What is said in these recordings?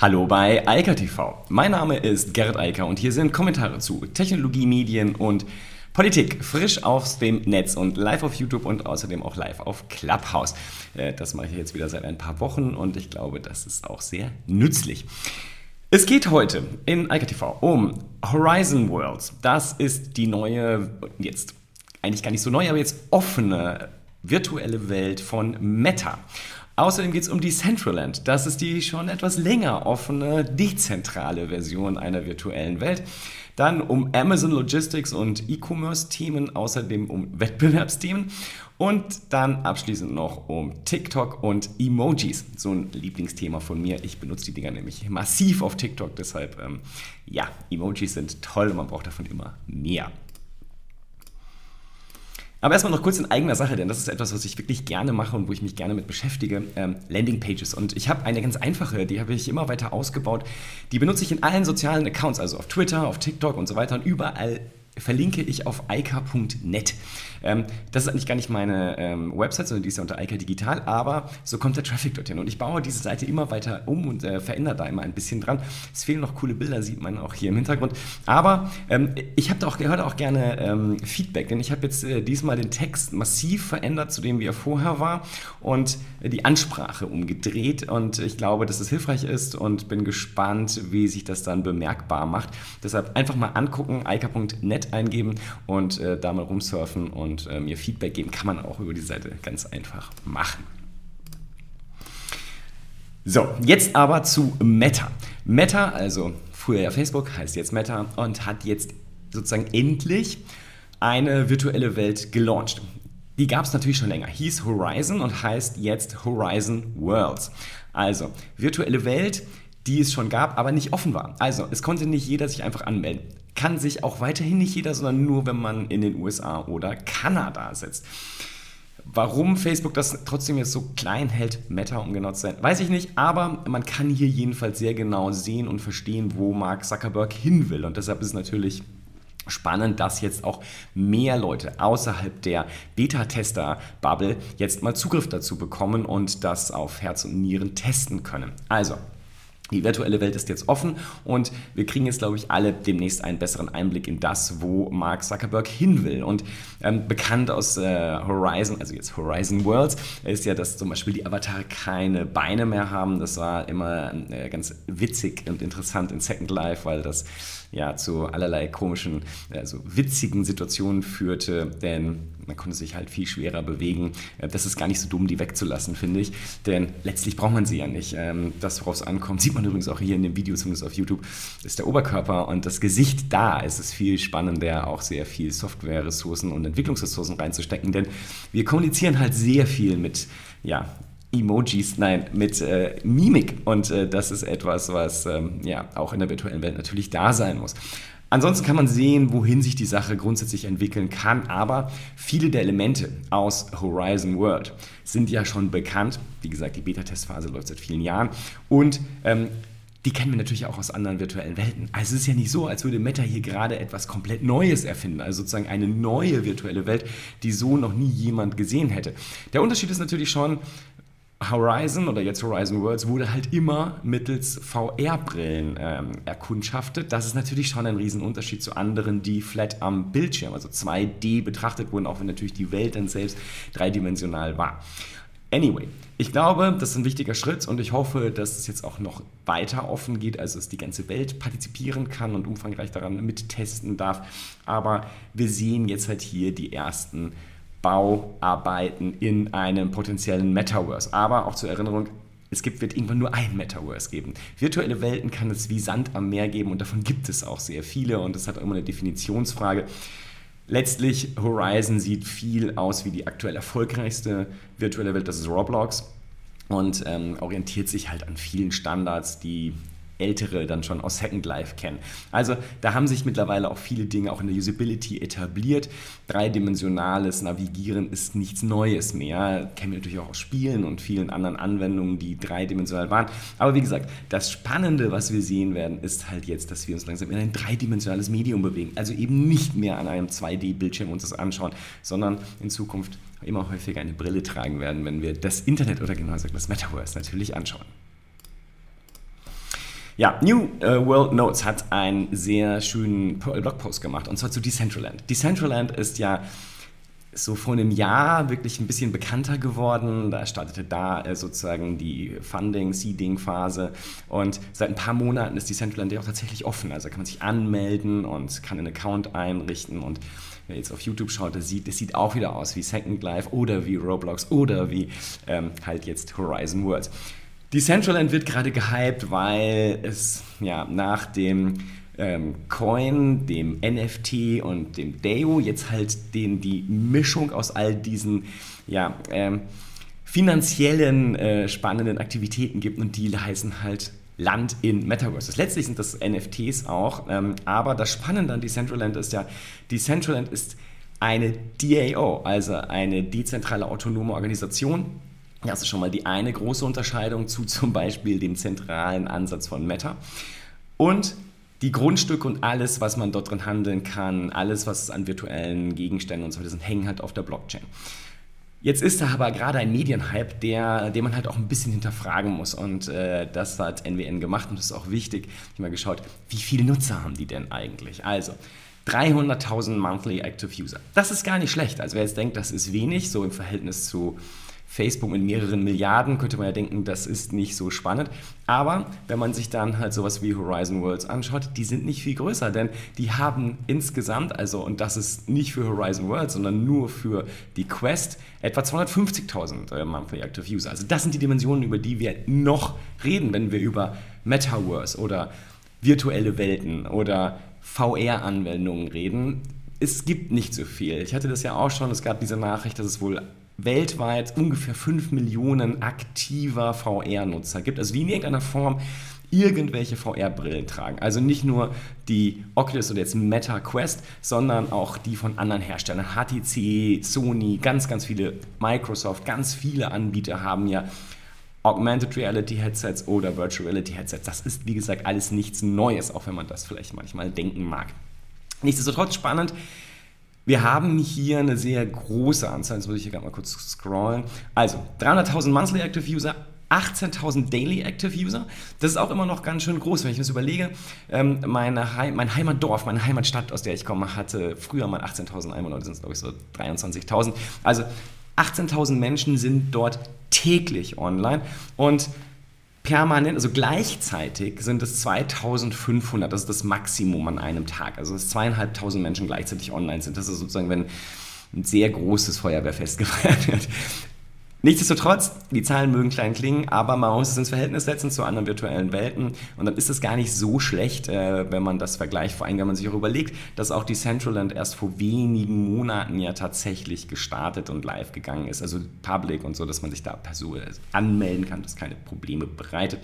Hallo bei Eika TV. Mein Name ist Gerrit Eiker und hier sind Kommentare zu Technologie, Medien und Politik frisch aus dem Netz und live auf YouTube und außerdem auch live auf Clubhouse. Äh, das mache ich jetzt wieder seit ein paar Wochen und ich glaube, das ist auch sehr nützlich. Es geht heute in Eika TV um Horizon Worlds. Das ist die neue, jetzt eigentlich gar nicht so neu, aber jetzt offene virtuelle Welt von Meta. Außerdem geht es um Decentraland. Das ist die schon etwas länger offene, dezentrale Version einer virtuellen Welt. Dann um Amazon Logistics und E-Commerce-Themen, außerdem um Wettbewerbsthemen. Und dann abschließend noch um TikTok und Emojis. So ein Lieblingsthema von mir. Ich benutze die Dinger nämlich massiv auf TikTok. Deshalb, ähm, ja, Emojis sind toll und man braucht davon immer mehr. Aber erstmal noch kurz in eigener Sache, denn das ist etwas, was ich wirklich gerne mache und wo ich mich gerne mit beschäftige. Ähm, Landingpages. Und ich habe eine ganz einfache, die habe ich immer weiter ausgebaut. Die benutze ich in allen sozialen Accounts, also auf Twitter, auf TikTok und so weiter. Und überall verlinke ich auf eika.net. Ähm, das ist eigentlich gar nicht meine ähm, Website, sondern die ist ja unter Eika Digital, aber so kommt der Traffic dorthin. Und ich baue diese Seite immer weiter um und äh, verändere da immer ein bisschen dran. Es fehlen noch coole Bilder, sieht man auch hier im Hintergrund. Aber ähm, ich habe da auch gehört auch gerne ähm, Feedback, denn ich habe jetzt äh, diesmal den Text massiv verändert zu dem, wie er vorher war und äh, die Ansprache umgedreht. Und ich glaube, dass es hilfreich ist und bin gespannt, wie sich das dann bemerkbar macht. Deshalb einfach mal angucken, eika.net eingeben und äh, da mal rumsurfen und äh, mir Feedback geben, kann man auch über die Seite ganz einfach machen. So, jetzt aber zu Meta. Meta, also früher ja Facebook, heißt jetzt Meta und hat jetzt sozusagen endlich eine virtuelle Welt gelauncht. Die gab es natürlich schon länger. Hieß Horizon und heißt jetzt Horizon Worlds. Also, virtuelle Welt, die es schon gab, aber nicht offen war. Also, es konnte nicht jeder sich einfach anmelden kann sich auch weiterhin nicht jeder, sondern nur, wenn man in den USA oder Kanada sitzt. Warum Facebook das trotzdem jetzt so klein hält, Meta um genau zu sein, weiß ich nicht, aber man kann hier jedenfalls sehr genau sehen und verstehen, wo Mark Zuckerberg hin will. Und deshalb ist es natürlich spannend, dass jetzt auch mehr Leute außerhalb der Beta-Tester-Bubble jetzt mal Zugriff dazu bekommen und das auf Herz und Nieren testen können. Also, die virtuelle Welt ist jetzt offen und wir kriegen jetzt, glaube ich, alle demnächst einen besseren Einblick in das, wo Mark Zuckerberg hin will. Und ähm, bekannt aus äh, Horizon, also jetzt Horizon Worlds, ist ja, dass zum Beispiel die Avatare keine Beine mehr haben. Das war immer äh, ganz witzig und interessant in Second Life, weil das ja zu allerlei komischen, also witzigen Situationen führte, denn man konnte sich halt viel schwerer bewegen. Äh, das ist gar nicht so dumm, die wegzulassen, finde ich, denn letztlich braucht man sie ja nicht. Ähm, das, worauf es ankommt, sieht man übrigens auch hier in dem Video, zumindest auf YouTube, ist der Oberkörper und das Gesicht da. Es ist viel spannender, auch sehr viel Software-Ressourcen und Entwicklungsressourcen reinzustecken, denn wir kommunizieren halt sehr viel mit ja, Emojis, nein, mit äh, Mimik. Und äh, das ist etwas, was ähm, ja auch in der virtuellen Welt natürlich da sein muss. Ansonsten kann man sehen, wohin sich die Sache grundsätzlich entwickeln kann, aber viele der Elemente aus Horizon World sind ja schon bekannt. Wie gesagt, die Beta-Testphase läuft seit vielen Jahren und ähm, die kennen wir natürlich auch aus anderen virtuellen Welten. Also es ist ja nicht so, als würde Meta hier gerade etwas komplett Neues erfinden, also sozusagen eine neue virtuelle Welt, die so noch nie jemand gesehen hätte. Der Unterschied ist natürlich schon, Horizon oder jetzt Horizon Worlds wurde halt immer mittels VR-Brillen ähm, erkundschaftet. Das ist natürlich schon ein Riesenunterschied zu anderen, die flat am Bildschirm, also 2D betrachtet wurden, auch wenn natürlich die Welt dann selbst dreidimensional war. Anyway, ich glaube, das ist ein wichtiger Schritt und ich hoffe, dass es jetzt auch noch weiter offen geht, also dass die ganze Welt partizipieren kann und umfangreich daran mittesten darf. Aber wir sehen jetzt halt hier die ersten Bauarbeiten in einem potenziellen Metaverse. Aber auch zur Erinnerung, es gibt, wird irgendwann nur ein Metaverse geben. Virtuelle Welten kann es wie Sand am Meer geben und davon gibt es auch sehr viele und das hat immer eine Definitionsfrage. Letztlich, Horizon sieht viel aus wie die aktuell erfolgreichste virtuelle Welt, das ist Roblox und ähm, orientiert sich halt an vielen Standards, die Ältere dann schon aus Second Life kennen. Also da haben sich mittlerweile auch viele Dinge auch in der Usability etabliert. Dreidimensionales Navigieren ist nichts Neues mehr. Kennen wir natürlich auch aus Spielen und vielen anderen Anwendungen, die dreidimensional waren. Aber wie gesagt, das Spannende, was wir sehen werden, ist halt jetzt, dass wir uns langsam in ein dreidimensionales Medium bewegen. Also eben nicht mehr an einem 2D-Bildschirm uns das anschauen, sondern in Zukunft immer häufiger eine Brille tragen werden, wenn wir das Internet oder genau gesagt das Metaverse natürlich anschauen. Ja, New äh, World Notes hat einen sehr schönen Blogpost gemacht und zwar zu Decentraland. Decentraland ist ja so vor einem Jahr wirklich ein bisschen bekannter geworden. Da startete da äh, sozusagen die Funding, Seeding-Phase. Und seit ein paar Monaten ist die Central auch tatsächlich offen. Also kann man sich anmelden und kann einen Account einrichten. Und wer jetzt auf YouTube schaut, das sieht, das sieht auch wieder aus wie Second Life oder wie Roblox oder wie ähm, halt jetzt Horizon Worlds. Decentraland wird gerade gehypt, weil es ja nach dem ähm, Coin, dem NFT und dem DAO jetzt halt den, die Mischung aus all diesen ja, ähm, finanziellen äh, spannenden Aktivitäten gibt und die heißen halt Land in Metaverse. Letztlich sind das NFTs auch, ähm, aber das Spannende an Decentraland ist ja, Decentraland ist eine DAO, also eine dezentrale autonome Organisation. Das ist schon mal die eine große Unterscheidung zu zum Beispiel dem zentralen Ansatz von Meta. Und die Grundstücke und alles, was man dort drin handeln kann, alles, was an virtuellen Gegenständen und so weiter sind, hängen halt auf der Blockchain. Jetzt ist da aber gerade ein Medienhype, der, den man halt auch ein bisschen hinterfragen muss. Und äh, das hat NWN gemacht und das ist auch wichtig. Ich habe mal geschaut, wie viele Nutzer haben die denn eigentlich? Also, 300.000 Monthly Active User. Das ist gar nicht schlecht. Also wer jetzt denkt, das ist wenig, so im Verhältnis zu Facebook mit mehreren Milliarden, könnte man ja denken, das ist nicht so spannend. Aber wenn man sich dann halt sowas wie Horizon Worlds anschaut, die sind nicht viel größer, denn die haben insgesamt, also und das ist nicht für Horizon Worlds, sondern nur für die Quest, etwa 250.000 äh, Monthly Active User. Also das sind die Dimensionen, über die wir noch reden, wenn wir über Metaverse oder virtuelle Welten oder VR-Anwendungen reden. Es gibt nicht so viel. Ich hatte das ja auch schon, es gab diese Nachricht, dass es wohl weltweit ungefähr 5 Millionen aktiver VR-Nutzer gibt, also die in irgendeiner Form irgendwelche VR-Brillen tragen. Also nicht nur die Oculus oder jetzt Meta Quest, sondern auch die von anderen Herstellern. HTC, Sony, ganz, ganz viele, Microsoft, ganz viele Anbieter haben ja Augmented Reality Headsets oder Virtual Reality Headsets. Das ist, wie gesagt, alles nichts Neues, auch wenn man das vielleicht manchmal denken mag. Nichtsdestotrotz spannend, wir haben hier eine sehr große Anzahl, jetzt muss ich hier gerade mal kurz scrollen. Also 300.000 Monthly Active User, 18.000 Daily Active User. Das ist auch immer noch ganz schön groß, wenn ich mir das überlege. Ähm, meine Heim, mein Heimatdorf, meine Heimatstadt, aus der ich komme, hatte früher mal 18.000 Einwohner, heute sind es glaube ich so 23.000. Also 18.000 Menschen sind dort täglich online und permanent, also gleichzeitig sind es 2500, das ist das Maximum an einem Tag. Also dass zweieinhalbtausend Menschen gleichzeitig online sind. Das ist sozusagen, wenn ein sehr großes Feuerwehrfest gefeiert wird. Nichtsdestotrotz, die Zahlen mögen klein klingen, aber man muss es ins Verhältnis setzen zu anderen virtuellen Welten und dann ist es gar nicht so schlecht, äh, wenn man das vergleicht, vor allem wenn man sich auch überlegt, dass auch die Centraland erst vor wenigen Monaten ja tatsächlich gestartet und live gegangen ist, also Public und so, dass man sich da per anmelden kann, das keine Probleme bereitet.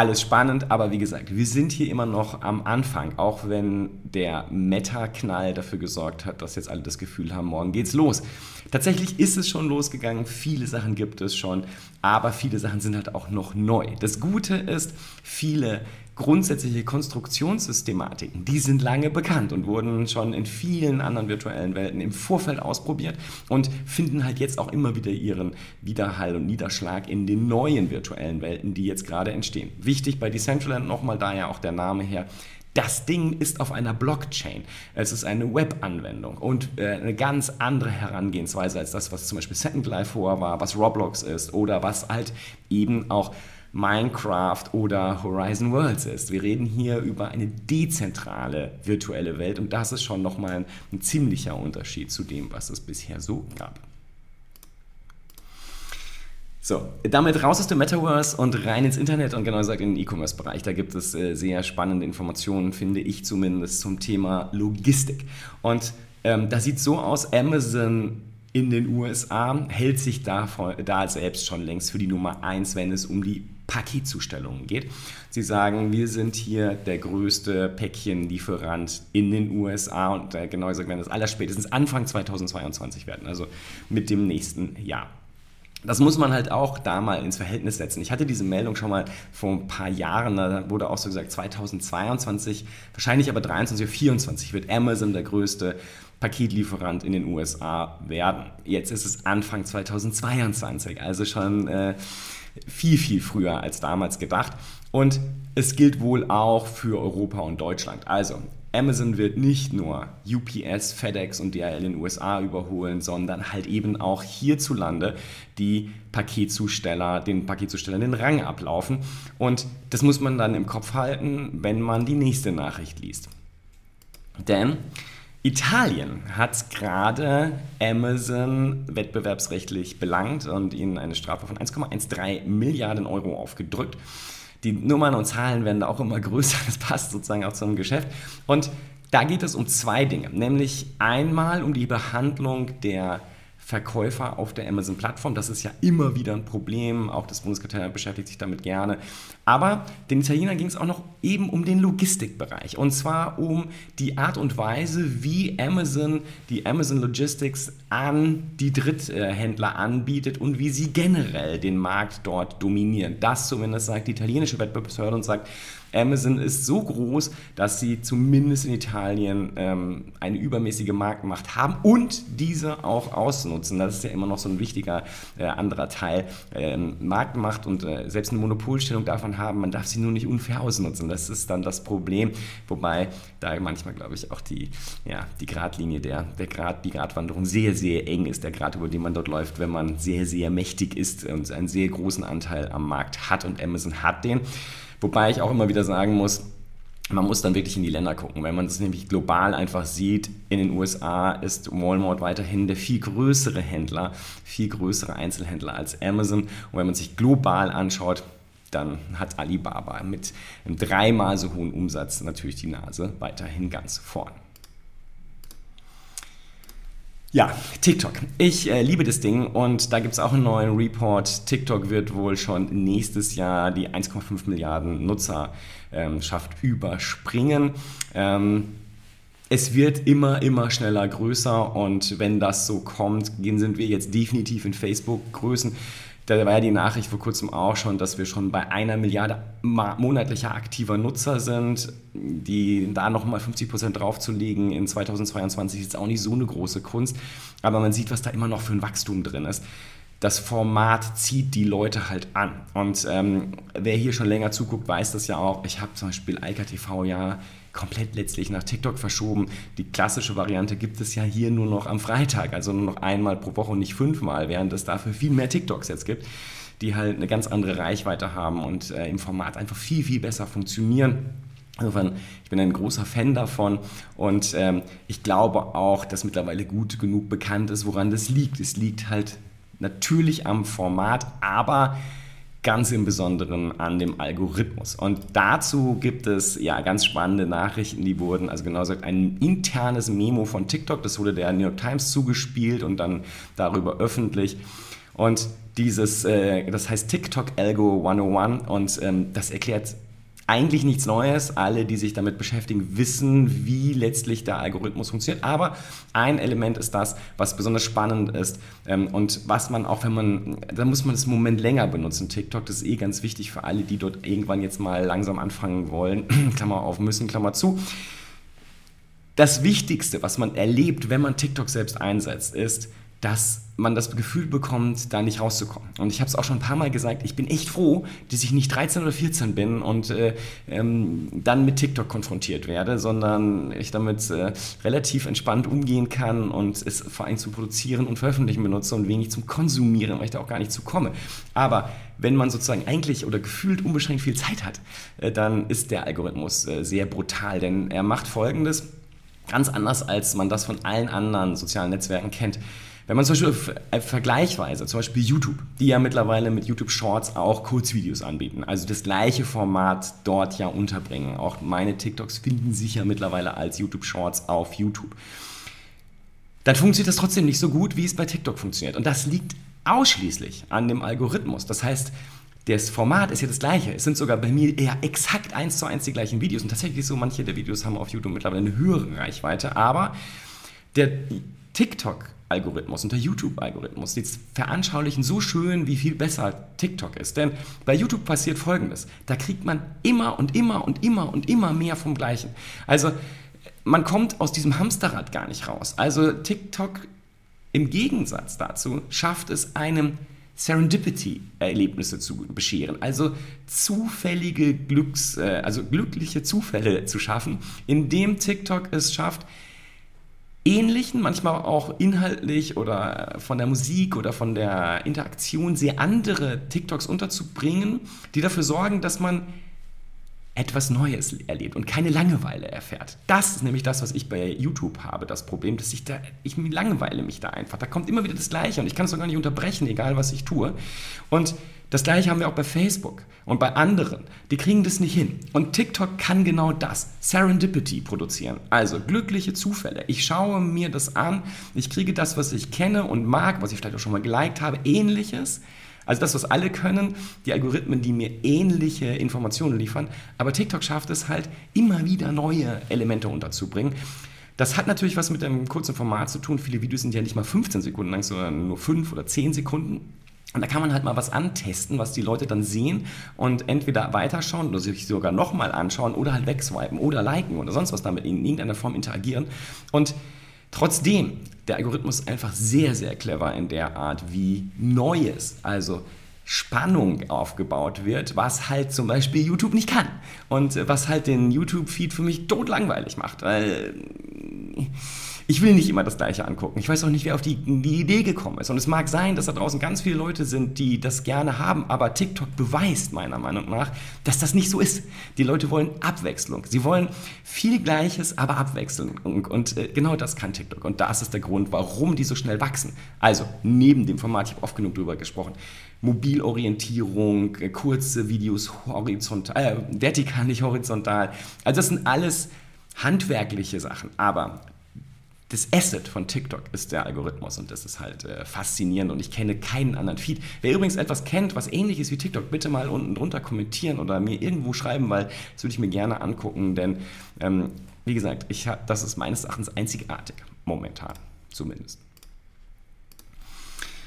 Alles spannend, aber wie gesagt, wir sind hier immer noch am Anfang, auch wenn der Meta-Knall dafür gesorgt hat, dass jetzt alle das Gefühl haben, morgen geht's los. Tatsächlich ist es schon losgegangen, viele Sachen gibt es schon, aber viele Sachen sind halt auch noch neu. Das Gute ist, viele grundsätzliche Konstruktionssystematiken, die sind lange bekannt und wurden schon in vielen anderen virtuellen Welten im Vorfeld ausprobiert und finden halt jetzt auch immer wieder ihren Widerhall und Niederschlag in den neuen virtuellen Welten, die jetzt gerade entstehen. Wichtig bei Decentraland nochmal daher auch der Name her, das Ding ist auf einer Blockchain. Es ist eine Web-Anwendung und äh, eine ganz andere Herangehensweise als das, was zum Beispiel Second Life vorher war, was Roblox ist oder was halt eben auch Minecraft oder Horizon Worlds ist. Wir reden hier über eine dezentrale virtuelle Welt und das ist schon nochmal ein, ein ziemlicher Unterschied zu dem, was es bisher so gab. So, damit raus aus dem Metaverse und rein ins Internet und genau gesagt in den E-Commerce-Bereich. Da gibt es äh, sehr spannende Informationen, finde ich zumindest, zum Thema Logistik. Und ähm, das sieht so aus, Amazon in den USA hält sich da, da selbst schon längst für die Nummer 1, wenn es um die Paketzustellungen geht. Sie sagen, wir sind hier der größte Päckchenlieferant in den USA und äh, genau gesagt werden das allerspätestens Anfang 2022 werden, also mit dem nächsten Jahr. Das muss man halt auch da mal ins Verhältnis setzen. Ich hatte diese Meldung schon mal vor ein paar Jahren, da wurde auch so gesagt, 2022, wahrscheinlich aber 23 oder 24 wird Amazon der größte Paketlieferant in den USA werden. Jetzt ist es Anfang 2022, also schon äh, viel, viel früher als damals gedacht. Und es gilt wohl auch für Europa und Deutschland. Also, Amazon wird nicht nur UPS, FedEx und DHL in den USA überholen, sondern halt eben auch hierzulande die Paketzusteller, den Paketzustellern den Rang ablaufen. Und das muss man dann im Kopf halten, wenn man die nächste Nachricht liest. Denn Italien hat gerade Amazon wettbewerbsrechtlich belangt und ihnen eine Strafe von 1,13 Milliarden Euro aufgedrückt. Die Nummern und Zahlen werden da auch immer größer, das passt sozusagen auch zum Geschäft. Und da geht es um zwei Dinge, nämlich einmal um die Behandlung der Verkäufer auf der Amazon-Plattform. Das ist ja immer wieder ein Problem. Auch das Bundeskartellamt beschäftigt sich damit gerne. Aber den Italienern ging es auch noch eben um den Logistikbereich. Und zwar um die Art und Weise, wie Amazon die Amazon Logistics an die Dritthändler anbietet und wie sie generell den Markt dort dominieren. Das zumindest sagt die italienische Wettbewerbsbehörde und sagt, Amazon ist so groß, dass sie zumindest in Italien ähm, eine übermäßige Marktmacht haben und diese auch ausnutzen. Das ist ja immer noch so ein wichtiger äh, anderer Teil. Ähm, Marktmacht und äh, selbst eine Monopolstellung davon haben, man darf sie nur nicht unfair ausnutzen. Das ist dann das Problem, wobei da manchmal, glaube ich, auch die, ja, die Gradlinie, der, der Grad, die Gratwanderung sehr, sehr eng ist, der Grad, über den man dort läuft, wenn man sehr, sehr mächtig ist und einen sehr großen Anteil am Markt hat und Amazon hat den. Wobei ich auch immer wieder sagen muss, man muss dann wirklich in die Länder gucken. Wenn man das nämlich global einfach sieht, in den USA ist Walmart weiterhin der viel größere Händler, viel größere Einzelhändler als Amazon. Und wenn man sich global anschaut, dann hat Alibaba mit einem dreimal so hohen Umsatz natürlich die Nase weiterhin ganz vorn. Ja, TikTok. Ich äh, liebe das Ding und da gibt es auch einen neuen Report. TikTok wird wohl schon nächstes Jahr die 1,5 Milliarden Nutzerschaft ähm, überspringen. Ähm, es wird immer, immer schneller größer und wenn das so kommt, sind wir jetzt definitiv in Facebook-Größen. Da war ja die Nachricht vor kurzem auch schon, dass wir schon bei einer Milliarde monatlicher aktiver Nutzer sind. Die da nochmal 50 Prozent draufzulegen in 2022 ist jetzt auch nicht so eine große Kunst. Aber man sieht, was da immer noch für ein Wachstum drin ist das Format zieht die Leute halt an. Und ähm, wer hier schon länger zuguckt, weiß das ja auch. Ich habe zum Beispiel Eika TV ja komplett letztlich nach TikTok verschoben. Die klassische Variante gibt es ja hier nur noch am Freitag, also nur noch einmal pro Woche und nicht fünfmal, während es dafür viel mehr TikToks jetzt gibt, die halt eine ganz andere Reichweite haben und äh, im Format einfach viel, viel besser funktionieren. Insofern, ich bin ein großer Fan davon und ähm, ich glaube auch, dass mittlerweile gut genug bekannt ist, woran das liegt. Es liegt halt natürlich am Format, aber ganz im Besonderen an dem Algorithmus. Und dazu gibt es ja ganz spannende Nachrichten, die wurden, also genau gesagt, ein internes Memo von TikTok, das wurde der New York Times zugespielt und dann darüber öffentlich. Und dieses, äh, das heißt TikTok Algo 101 und ähm, das erklärt eigentlich nichts Neues. Alle, die sich damit beschäftigen, wissen, wie letztlich der Algorithmus funktioniert. Aber ein Element ist das, was besonders spannend ist ähm, und was man auch, wenn man, da muss man das Moment länger benutzen. TikTok, das ist eh ganz wichtig für alle, die dort irgendwann jetzt mal langsam anfangen wollen. Klammer auf, müssen, Klammer zu. Das Wichtigste, was man erlebt, wenn man TikTok selbst einsetzt, ist, dass man das Gefühl bekommt, da nicht rauszukommen. Und ich habe es auch schon ein paar Mal gesagt, ich bin echt froh, dass ich nicht 13 oder 14 bin und äh, ähm, dann mit TikTok konfrontiert werde, sondern ich damit äh, relativ entspannt umgehen kann und es vor allem zum Produzieren und Veröffentlichen benutze und wenig zum Konsumieren, weil ich da auch gar nicht zu komme. Aber wenn man sozusagen eigentlich oder gefühlt unbeschränkt viel Zeit hat, äh, dann ist der Algorithmus äh, sehr brutal, denn er macht Folgendes, ganz anders als man das von allen anderen sozialen Netzwerken kennt. Wenn man zum Beispiel äh, vergleichsweise, zum Beispiel YouTube, die ja mittlerweile mit YouTube Shorts auch Kurzvideos anbieten, also das gleiche Format dort ja unterbringen. Auch meine TikToks finden sich ja mittlerweile als YouTube Shorts auf YouTube. Dann funktioniert das trotzdem nicht so gut, wie es bei TikTok funktioniert. Und das liegt ausschließlich an dem Algorithmus. Das heißt, das Format ist ja das gleiche. Es sind sogar bei mir eher exakt eins zu eins die gleichen Videos. Und tatsächlich so, manche der Videos haben auf YouTube mittlerweile eine höhere Reichweite. Aber der TikTok Algorithmus und der YouTube-Algorithmus. Die veranschaulichen so schön, wie viel besser TikTok ist. Denn bei YouTube passiert Folgendes. Da kriegt man immer und immer und immer und immer mehr vom Gleichen. Also man kommt aus diesem Hamsterrad gar nicht raus. Also TikTok im Gegensatz dazu schafft es einem Serendipity-Erlebnisse zu bescheren, also zufällige Glücks, äh, also glückliche Zufälle zu schaffen, indem TikTok es schafft, ähnlichen, manchmal auch inhaltlich oder von der Musik oder von der Interaktion sehr andere TikToks unterzubringen, die dafür sorgen, dass man etwas Neues erlebt und keine Langeweile erfährt. Das ist nämlich das, was ich bei YouTube habe, das Problem, dass ich da, ich langweile mich da einfach. Da kommt immer wieder das Gleiche und ich kann es doch gar nicht unterbrechen, egal was ich tue. Und das gleiche haben wir auch bei Facebook und bei anderen. Die kriegen das nicht hin. Und TikTok kann genau das, Serendipity produzieren. Also glückliche Zufälle. Ich schaue mir das an, ich kriege das, was ich kenne und mag, was ich vielleicht auch schon mal geliked habe, ähnliches. Also das, was alle können, die Algorithmen, die mir ähnliche Informationen liefern. Aber TikTok schafft es halt, immer wieder neue Elemente unterzubringen. Das hat natürlich was mit einem kurzen Format zu tun. Viele Videos sind ja nicht mal 15 Sekunden lang, sondern nur 5 oder 10 Sekunden. Und da kann man halt mal was antesten, was die Leute dann sehen und entweder weiterschauen oder sich sogar nochmal anschauen oder halt wegswipen oder liken oder sonst was damit in irgendeiner Form interagieren. Und trotzdem, der Algorithmus ist einfach sehr, sehr clever in der Art, wie Neues, also Spannung aufgebaut wird, was halt zum Beispiel YouTube nicht kann. Und was halt den YouTube-Feed für mich totlangweilig macht. Weil ich will nicht immer das Gleiche angucken. Ich weiß auch nicht, wer auf die, die, Idee gekommen ist. Und es mag sein, dass da draußen ganz viele Leute sind, die das gerne haben, aber TikTok beweist meiner Meinung nach, dass das nicht so ist. Die Leute wollen Abwechslung. Sie wollen viel Gleiches, aber Abwechslung. Und, äh, genau das kann TikTok. Und das ist der Grund, warum die so schnell wachsen. Also, neben dem Format, ich habe oft genug darüber gesprochen, Mobilorientierung, äh, kurze Videos horizontal, äh, vertikal, nicht horizontal. Also das sind alles handwerkliche Sachen. Aber das Asset von TikTok ist der Algorithmus und das ist halt äh, faszinierend und ich kenne keinen anderen Feed. Wer übrigens etwas kennt, was ähnlich ist wie TikTok, bitte mal unten drunter kommentieren oder mir irgendwo schreiben, weil das würde ich mir gerne angucken, denn ähm, wie gesagt, ich hab, das ist meines Erachtens einzigartig, momentan zumindest.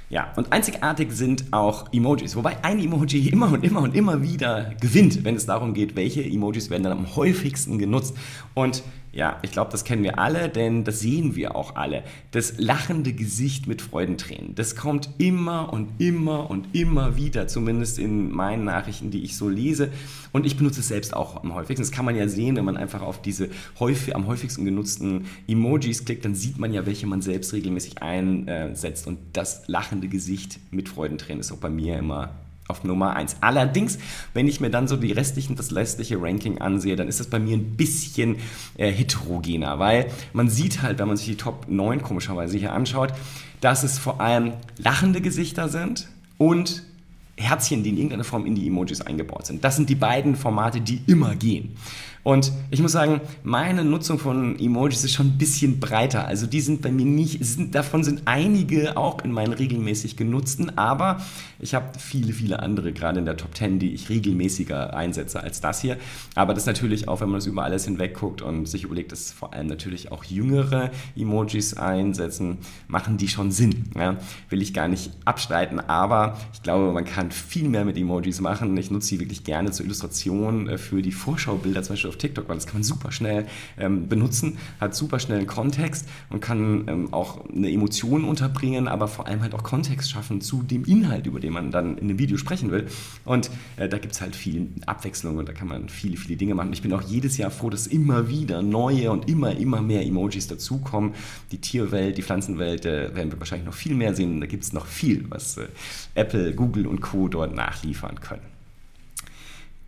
Ja, und einzigartig sind auch Emojis. Wobei ein Emoji immer und immer und immer wieder gewinnt, wenn es darum geht, welche Emojis werden dann am häufigsten genutzt. Und ja, ich glaube, das kennen wir alle, denn das sehen wir auch alle. Das lachende Gesicht mit Freudentränen. Das kommt immer und immer und immer wieder, zumindest in meinen Nachrichten, die ich so lese. Und ich benutze es selbst auch am häufigsten. Das kann man ja sehen, wenn man einfach auf diese häufig, am häufigsten genutzten Emojis klickt, dann sieht man ja, welche man selbst regelmäßig einsetzt. Und das lachende Gesicht mit Freudentränen ist auch bei mir immer auf Nummer 1. Allerdings, wenn ich mir dann so die restlichen, das restliche Ranking ansehe, dann ist das bei mir ein bisschen äh, heterogener, weil man sieht halt, wenn man sich die Top 9 komischerweise hier anschaut, dass es vor allem lachende Gesichter sind und Herzchen, die in irgendeiner Form in die Emojis eingebaut sind. Das sind die beiden Formate, die immer gehen. Und ich muss sagen, meine Nutzung von Emojis ist schon ein bisschen breiter. Also die sind bei mir nicht, sind, davon sind einige auch in meinen regelmäßig genutzten, aber ich habe viele, viele andere, gerade in der Top 10, die ich regelmäßiger einsetze als das hier. Aber das natürlich auch, wenn man das über alles hinweg guckt und sich überlegt, dass vor allem natürlich auch jüngere Emojis einsetzen, machen die schon Sinn. Ja? Will ich gar nicht abstreiten, aber ich glaube, man kann viel mehr mit Emojis machen. Ich nutze sie wirklich gerne zur Illustration äh, für die Vorschaubilder, zum Beispiel auf TikTok, weil das kann man super schnell ähm, benutzen, hat super schnell einen Kontext und kann ähm, auch eine Emotion unterbringen, aber vor allem halt auch Kontext schaffen zu dem Inhalt, über den man dann in dem Video sprechen will. Und äh, da gibt es halt viel Abwechslung und da kann man viele, viele Dinge machen. Ich bin auch jedes Jahr froh, dass immer wieder neue und immer, immer mehr Emojis dazukommen. Die Tierwelt, die Pflanzenwelt äh, werden wir wahrscheinlich noch viel mehr sehen. Da gibt es noch viel, was äh, Apple, Google und Co. dort nachliefern können.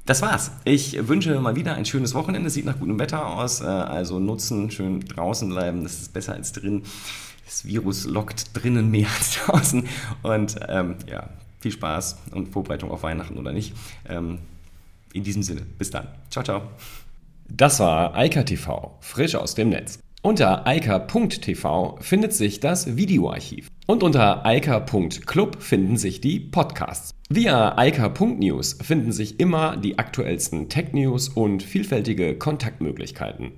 Das war's. Ich wünsche mal wieder ein schönes Wochenende. Sieht nach gutem Wetter aus. Äh, also nutzen, schön draußen bleiben. Das ist besser als drin. Das Virus lockt drinnen mehr als draußen. Und ähm, ja, viel Spaß und Vorbereitung auf Weihnachten oder nicht. Ähm, in diesem Sinne, bis dann. Ciao, ciao. Das war Eika TV, frisch aus dem Netz. Unter eika.tv findet sich das Videoarchiv. Und unter eika.club finden sich die Podcasts. Via eika.news finden sich immer die aktuellsten Tech-News und vielfältige Kontaktmöglichkeiten.